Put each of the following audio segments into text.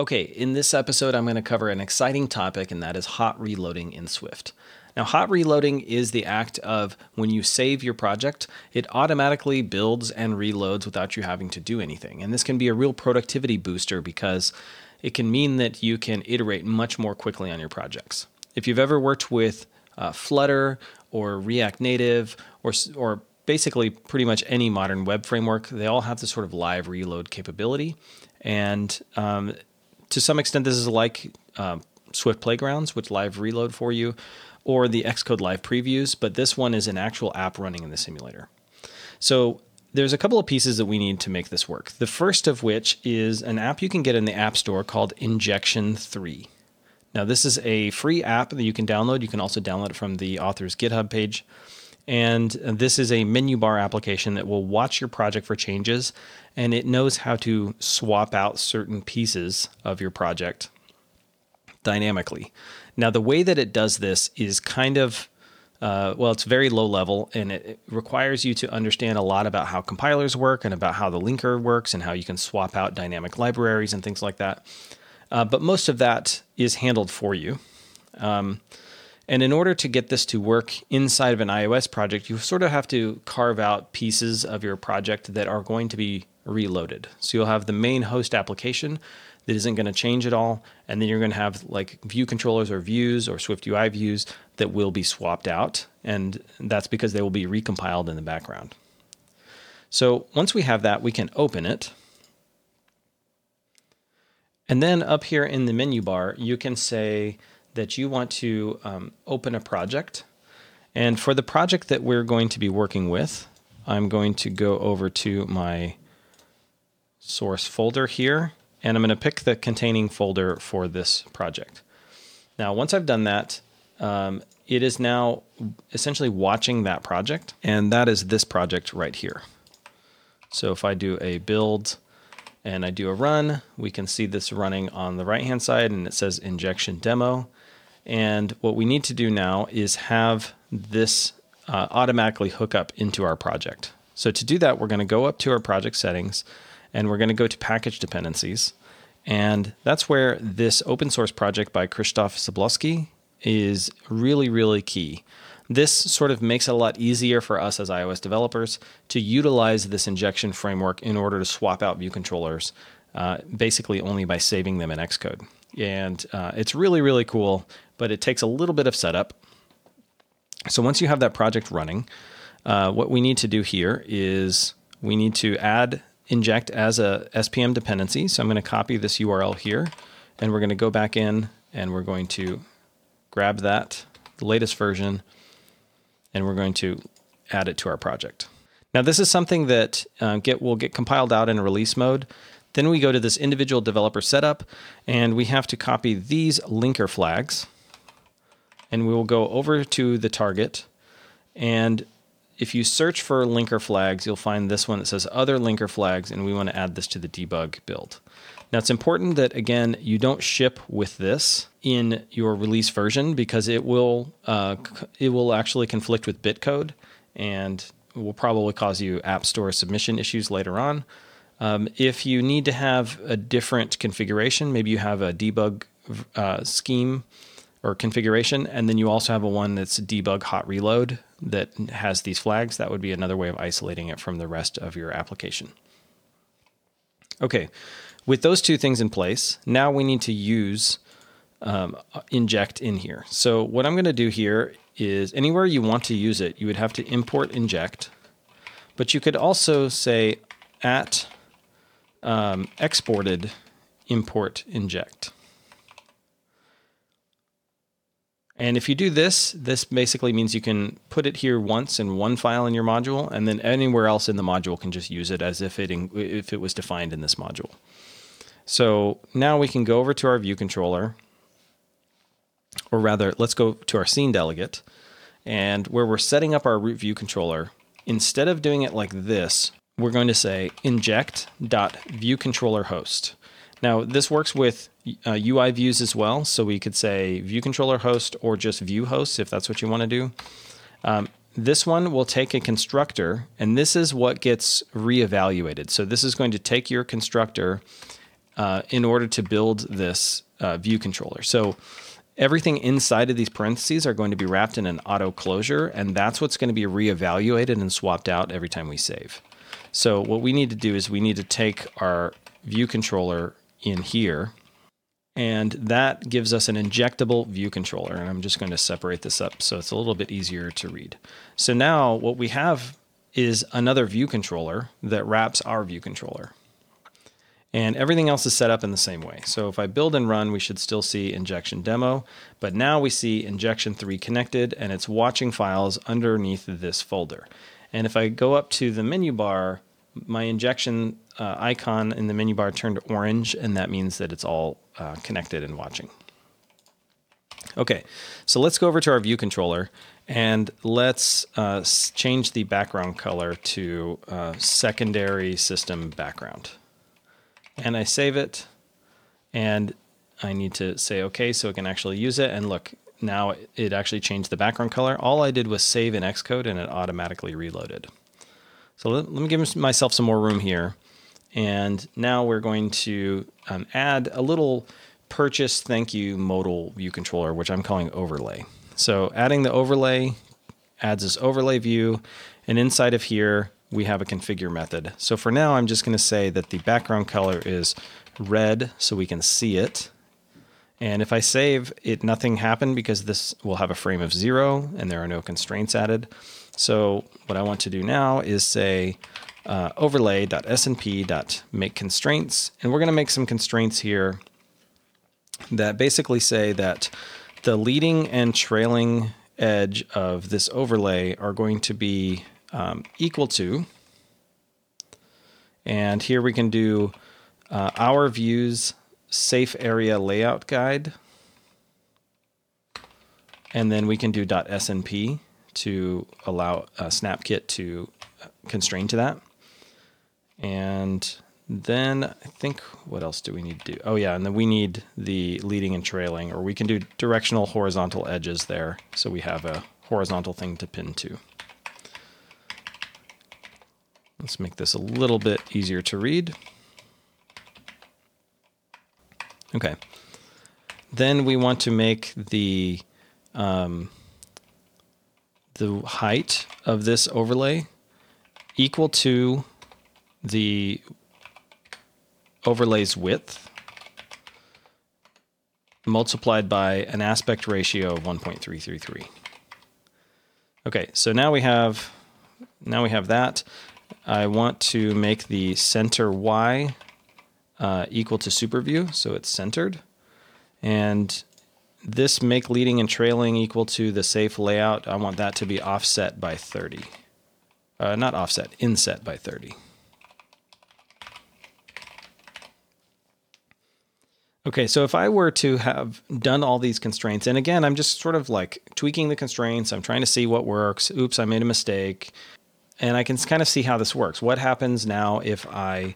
Okay, in this episode, I'm going to cover an exciting topic, and that is hot reloading in Swift. Now, hot reloading is the act of when you save your project, it automatically builds and reloads without you having to do anything. And this can be a real productivity booster because it can mean that you can iterate much more quickly on your projects. If you've ever worked with uh, Flutter or React Native or, or basically pretty much any modern web framework, they all have this sort of live reload capability. And um, to some extent, this is like uh, Swift Playgrounds, which live reload for you, or the Xcode Live previews, but this one is an actual app running in the simulator. So there's a couple of pieces that we need to make this work. The first of which is an app you can get in the App Store called Injection 3. Now, this is a free app that you can download. You can also download it from the author's GitHub page. And this is a menu bar application that will watch your project for changes and it knows how to swap out certain pieces of your project dynamically. Now, the way that it does this is kind of uh, well, it's very low level and it, requires you to understand a lot about how compilers work and about how the linker works and how you can swap out dynamic libraries and things like that. Uh, but most of that is handled for you. Um, and in order to get this to work inside of an iOS project, you sort of have to carve out pieces of your project that are going to be reloaded. So you'll have the main host application that isn't going to change at all. And then you're going to have like view controllers or views or Swift UI views that will be swapped out. And that's because they will be recompiled in the background. So once we have that, we can open it. And then up here in the menu bar, you can say that you want to um, open a project. And for the project that we're going to be working with, I'm going to go over to my source folder here and I'm going to pick the containing folder for this project. Now, once I've done that, um, it is now essentially watching that project, and that is this project right here. So if I do a build and I do a run, we can see this running on the right hand side and it says injection demo. And what we need to do now is have this uh, automatically hook up into our project. So to do that, we're going to go up to our project settings and we're going to go to package dependencies. And that's where this open source project by Krzysztof Zablocki is really, really key. This sort of makes it a lot easier for us as iOS developers to utilize this injection framework in order to swap out view controllers, uh, basically only by saving them in Xcode. And uh, it's really, really cool, but it takes a little bit of setup. So once you have that project running, uh, what we need to do here is we need to add inject as a SPM dependency. So I'm going to copy this URL here and we're going to go back in and we're going to grab that, the latest version, and we're going to add it to our project. Now this is something that uh, get will get compiled out in release mode. Then we go to this individual developer setup and we have to copy these linker flags and we will go over to the target and if you search for linker flags, you'll find this one that says other linker flags, and we want to add this to the debug build. Now it's important that again you don't ship with this in your release version because it will uh, it will actually conflict with bitcode and will probably cause you App Store submission issues later on. Um, if you need to have a different configuration, maybe you have a debug uh, scheme or configuration, and then you also have a one that's debug hot reload that has these flags. That would be another way of isolating it from the rest of your application. Okay, with those two things in place, now we need to use um, inject in here. So what I'm going to do here is anywhere you want to use it, you would have to import inject, but you could also say at um, exported import inject. And if you do this, this basically means you can put it here once in one file in your module, and then anywhere else in the module can just use it as if it, if it was defined in this module. So now we can go over to our view controller, or rather, let's go to our scene delegate, and where we're setting up our root view controller, instead of doing it like this, we're going to say inject.viewControllerHost. Now, this works with uh, UI views as well. So we could say view controller host or just view host if that's what you want to do. Um, this one will take a constructor, and this is what gets reevaluated. So this is going to take your constructor uh, in order to build this uh, view controller. So everything inside of these parentheses are going to be wrapped in an auto closure, and that's what's going to be reevaluated and swapped out every time we save. So what we need to do is we need to take our view controller in here, and that gives us an injectable view controller. And I'm just going to separate this up so it's a little bit easier to read. So now what we have is another view controller that wraps our view controller and everything else is set up in the same way. So if I build and run, we should still see injection demo, but now we see injection 3 connected and it's watching files underneath this folder. And if I go up to the menu bar, my injection uh, icon in the menu bar turned orange, and that means that it's all uh, connected and watching. Okay, so let's go over to our view controller and let's uh, change the background color to uh, secondary system background and I save it and I need to say okay so it can actually use it and look now it actually changed the background color. All I did was save in Xcode and it automatically reloaded. So let, let me give myself some more room here. And now we're going to um, add a little purchase thank you modal view controller, which I'm calling overlay. So adding the overlay adds this overlay view. And inside of here, we have a configure method. So for now, I'm just going to say that the background color is red so we can see it. And if I save it, nothing happened because this will have a frame of zero and there are no constraints added. So what I want to do now is say uh, overlay.snp.make constraints. And we're going to make some constraints here that basically say that the leading and trailing edge of this overlay are going to be um, equal to, and here we can do uh, our views safe area layout guide. And then we can do .snp to allow uh, SnapKit to constrain to that. And then I think what else do we need to do? Oh yeah, and then we need the leading and trailing, or we can do directional horizontal edges there. So we have a horizontal thing to pin to. Let's make this a little bit easier to read. Okay. Then we want to make the um, the height of this overlay equal to the overlay's width multiplied by an aspect ratio of 1.333. Okay, so now we have now we have that. I want to make the center Y uh, equal to super view, so it's centered. And this make leading and trailing equal to the safe layout, I want that to be offset by 30. Uh, not offset, inset by 30. Okay, so if I were to have done all these constraints, and again, I'm just sort of like tweaking the constraints, I'm trying to see what works. Oops, I made a mistake and I can kind of see how this works. What happens now if I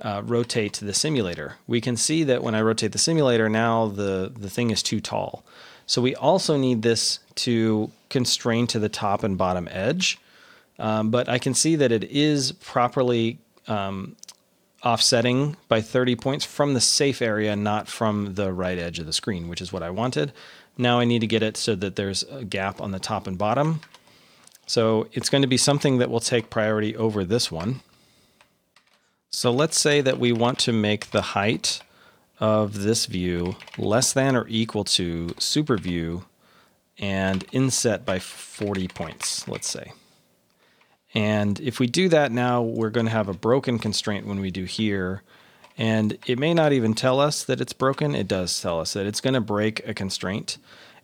uh, rotate the simulator? We can see that when I rotate the simulator, now the, the thing is too tall. So we also need this to constrain to the top and bottom edge. Um, but I can see that it is properly um, offsetting by 30 points from the safe area, not from the right edge of the screen, which is what I wanted. Now I need to get it so that there's a gap on the top and bottom. So it's going to be something that will take priority over this one. So let's say that we want to make the height of this view less than or equal to super view and inset by 40 points, let's say. And if we do that now, we're going to have a broken constraint when we do here. And it may not even tell us that it's broken. It does tell us that it's going to break a constraint.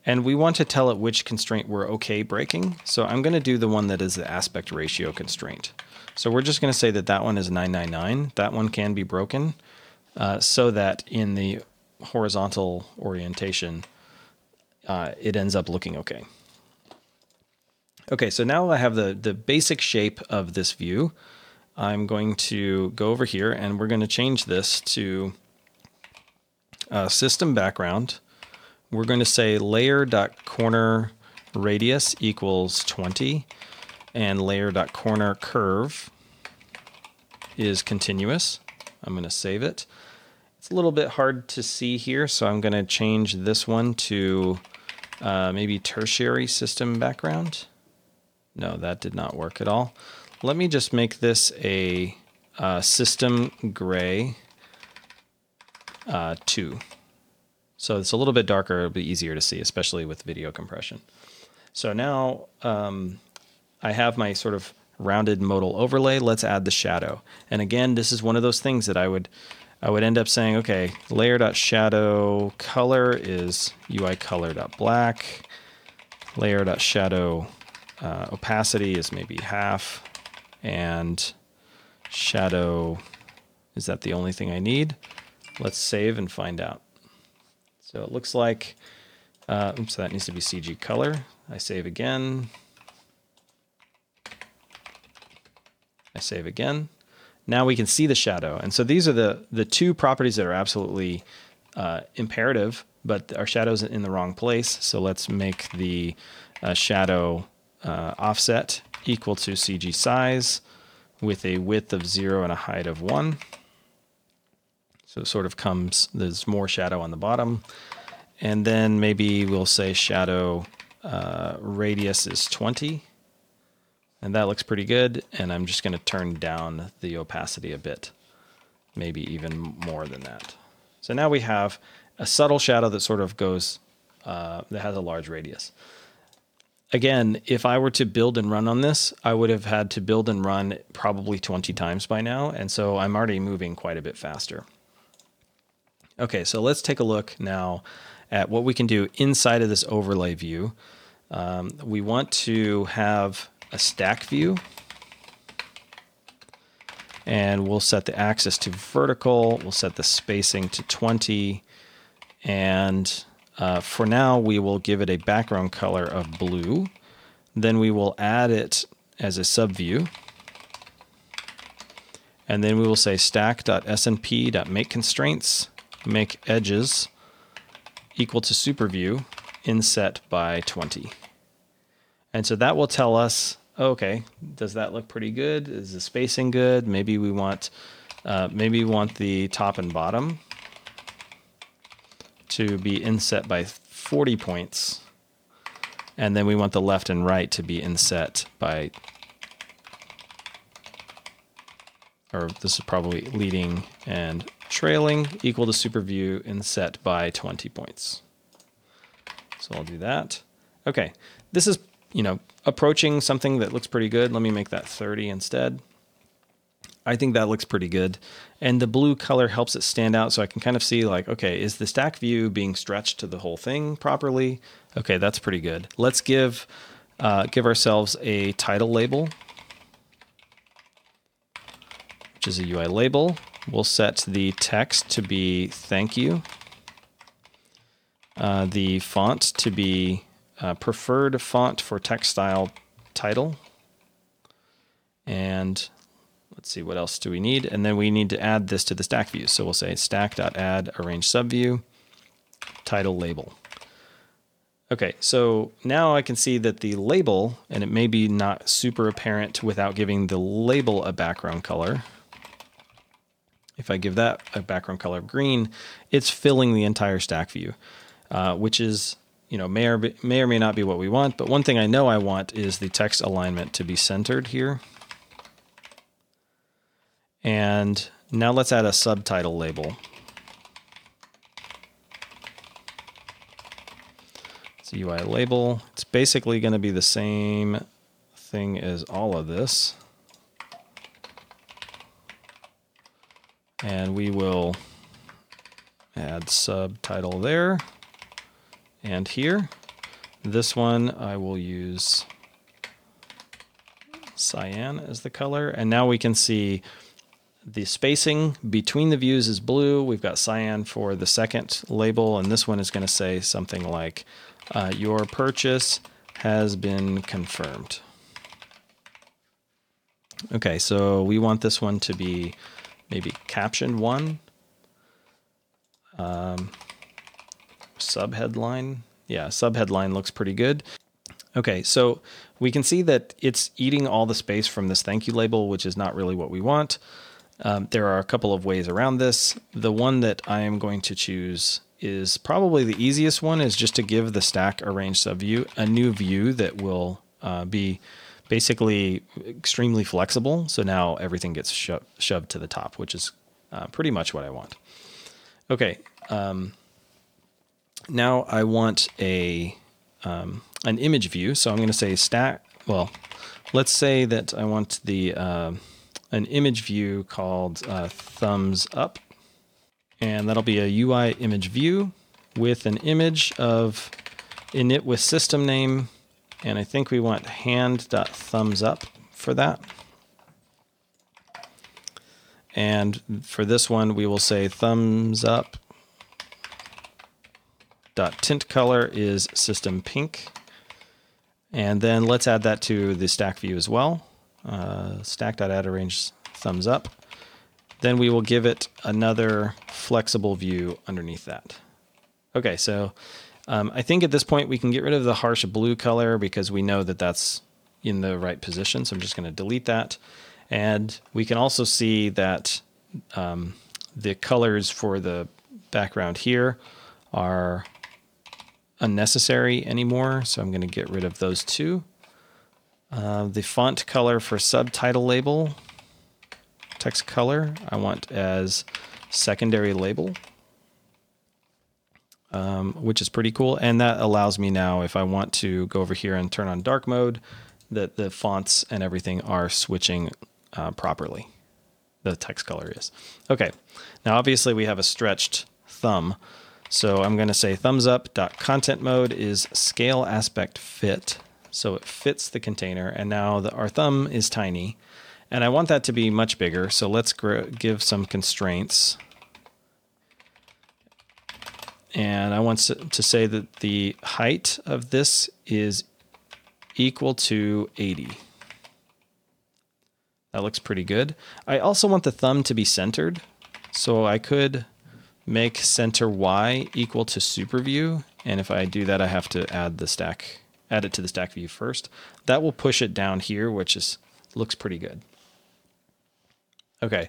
And we want to tell it which constraint we're okay breaking. So I'm going to do the one that is the aspect ratio constraint. So we're just going to say that that one is 999. That one can be broken uh, so that in the horizontal orientation, uh, it ends up looking okay. Okay, so now I have the, the basic shape of this view. I'm going to go over here and we're going to change this to uh, system background we're going to say layer.corner radius equals 20 and layer.corner curve is continuous. I'm going to save it. It's a little bit hard to see here, so I'm going to change this one to uh, maybe tertiary system background. No, that did not work at all. Let me just make this a uh, system gray uh, 2. So it's a little bit darker, it'll be easier to see, especially with video compression. So now um, I have my sort of rounded modal overlay. Let's add the shadow. And again, this is one of those things that I would I would end up saying, okay, layer.shadow color is UI color.black. Layer.shadow uh, opacity is maybe half. And shadow, is that the only thing I need? Let's save and find out. So it looks like, uh, oops, so that needs to be CG color. I save again. I save again. Now we can see the shadow. And so these are the, the two properties that are absolutely uh, imperative, but our shadow's in the wrong place. So let's make the uh, shadow uh, offset equal to CG size with a width of zero and a height of one. So it sort of comes, there's more shadow on the bottom. And then maybe we'll say shadow uh, radius is 20 and that looks pretty good. And I'm just going to turn down the opacity a bit, maybe even more than that. So now we have a subtle shadow that sort of goes, uh, that has a large radius. Again, if I were to build and run on this, I would have had to build and run probably 20 times by now. And so I'm already moving quite a bit faster. Okay, so let's take a look now at what we can do inside of this overlay view. Um, we want to have a stack view. And we'll set the axis to vertical. We'll set the spacing to 20. And uh, for now, we will give it a background color of blue. Then we will add it as a subview. And then we will say stack.snp.make constraints, make edges equal to superview, inset by 20. And so that will tell us, okay, does that look pretty good? Is the spacing good? Maybe we want, uh, maybe we want the top and bottom to be inset by 40 points. And then we want the left and right to be inset by, or this is probably leading and trailing equal to super view and set by 20 points. So I'll do that. Okay, this is you know, approaching something that looks pretty good. Let me make that 30 instead. I think that looks pretty good. And the blue color helps it stand out so I can kind of see like, okay, is the stack view being stretched to the whole thing properly? Okay, that's pretty good. Let's give uh, give ourselves a title label, which is a UI label. We'll set the text to be thank you. Uh, the font to be uh, preferred font for text style title. And let's see, what else do we need? And then we need to add this to the stack view. So we'll say stack.add arrange subview title label. Okay, so now I can see that the label, and it may be not super apparent without giving the label a background color. If I give that a background color of green, it's filling the entire stack view, uh, which is you know may or may or may not be what we want. But one thing I know I want is the text alignment to be centered here. And now let's add a subtitle label. It's a UI label. It's basically going to be the same thing as all of this. And we will add subtitle there and here. This one I will use cyan as the color. And now we can see the spacing between the views is blue. We've got cyan for the second label, and this one is going to say something like, uh, your purchase has been confirmed. Okay, so we want this one to be maybe caption one. Um, subheadline. Yeah, subheadline looks pretty good. Okay, so we can see that it's eating all the space from this thank you label, which is not really what we want. Um, there are a couple of ways around this. The one that I am going to choose is probably the easiest one is just to give the stack arrange subview a new view that will uh, be basically extremely flexible. So now everything gets sho- shoved to the top, which is uh, pretty much what I want. Okay. Um, now I want a um, an image view. So I'm going to say stack. Well, let's say that I want the uh, an image view called uh, thumbs up, and that'll be a UI image view with an image of init with system name, and I think we want hand.thumbs up for that. And for this one, we will say thumbs up dot tint color is system pink. And then let's add that to the stack view as well. Uh, stack.add arrange thumbs up. Then we will give it another flexible view underneath that. Okay, so um, I think at this point we can get rid of the harsh blue color because we know that that's in the right position. So I'm just going to delete that. And we can also see that um, the colors for the background here are unnecessary anymore. So I'm going to get rid of those two. Uh, the font color for subtitle label, text color, I want as secondary label, um, which is pretty cool. And that allows me now, if I want to go over here and turn on dark mode, that the fonts and everything are switching uh, properly. The text color is. Okay, now obviously we have a stretched thumb. So I'm going to say thumbs up dot content mode is scale aspect fit. So it fits the container. And now the, our thumb is tiny. And I want that to be much bigger. So let's give some constraints. And I want to say that the height of this is equal to 80. That looks pretty good. I also want the thumb to be centered. So I could make center Y equal to super view. And if I do that, I have to add the stack, add it to the stack view first. That will push it down here, which is looks pretty good. Okay.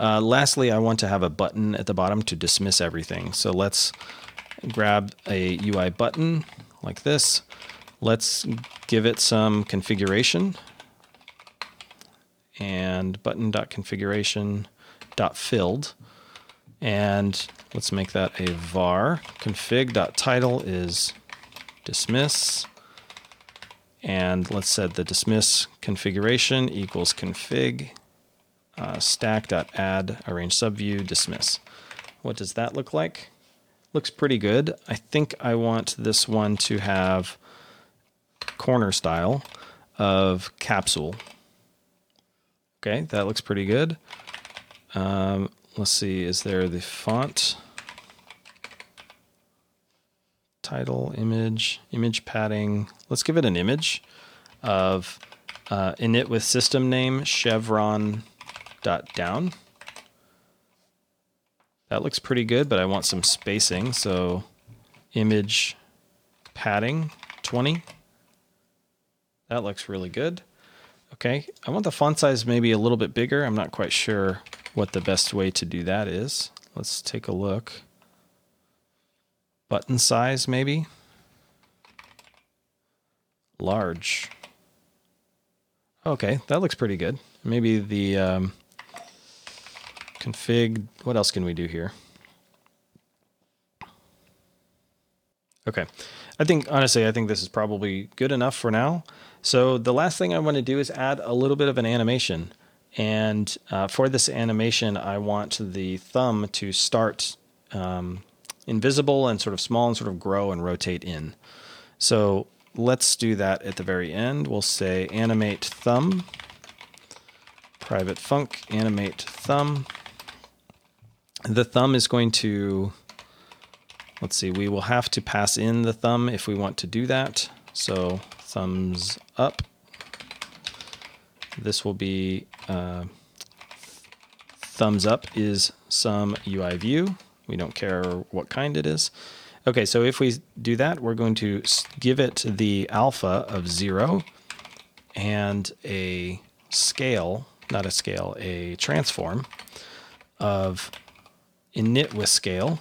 Uh, lastly, I want to have a button at the bottom to dismiss everything. So let's grab a UI button like this. Let's give it some configuration and button.configuration.filled. And let's make that a var. Config.title is dismiss. And let's set the dismiss configuration equals config uh, stack.add arrange subview dismiss. What does that look like? Looks pretty good. I think I want this one to have corner style of capsule. Okay, that looks pretty good. Um, let's see, is there the font? Title, image, image padding. Let's give it an image of uh, init with system name chevron dot down. That looks pretty good, but I want some spacing. So image padding 20. That looks really good. Okay, I want the font size maybe a little bit bigger. I'm not quite sure what the best way to do that is. Let's take a look. Button size maybe. Large. Okay, that looks pretty good. Maybe the um, config, what else can we do here? Okay, I think honestly, I think this is probably good enough for now. So the last thing I want to do is add a little bit of an animation. And uh, for this animation, I want the thumb to start um, invisible and sort of small and sort of grow and rotate in. So let's do that at the very end. We'll say animate thumb, private func animate thumb. The thumb is going to, let's see, we will have to pass in the thumb if we want to do that. So thumbs up. This will be uh, thumbs up is some UI view. We don't care what kind it is. Okay, so if we do that, we're going to give it the alpha of zero and a scale not a scale, a transform of init with scale.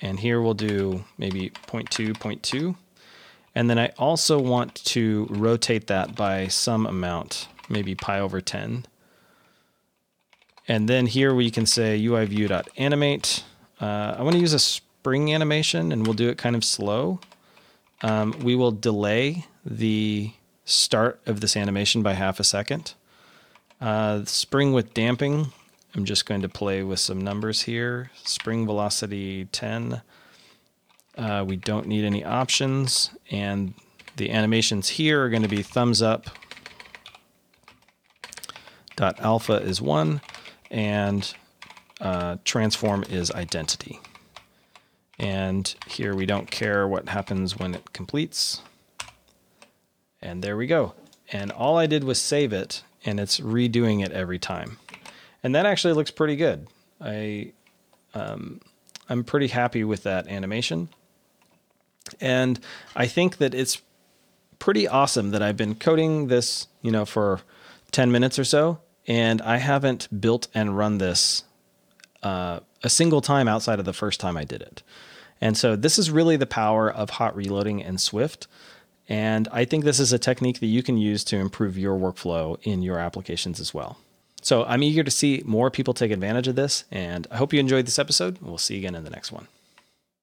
And here we'll do maybe 0.2, 0.2. And then I also want to rotate that by some amount, maybe pi over 10. And then here we can say UI view.animate. Uh, I want to use a spring animation and we'll do it kind of slow. Um, we will delay the start of this animation by half a second. Uh, spring with damping, I'm just going to play with some numbers here. Spring velocity 10. Uh, we don't need any options. And the animations here are going to be thumbs up. Dot alpha is one, and uh, transform is identity. And here we don't care what happens when it completes. And there we go. And all I did was save it, and it's redoing it every time. And that actually looks pretty good. I, um, I'm pretty happy with that animation. And I think that it's pretty awesome that I've been coding this, you know, for 10 minutes or so, and I haven't built and run this uh, a single time outside of the first time I did it. And so this is really the power of hot reloading and Swift. And I think this is a technique that you can use to improve your workflow in your applications as well. So I'm eager to see more people take advantage of this, and I hope you enjoyed this episode. We'll see you again in the next one.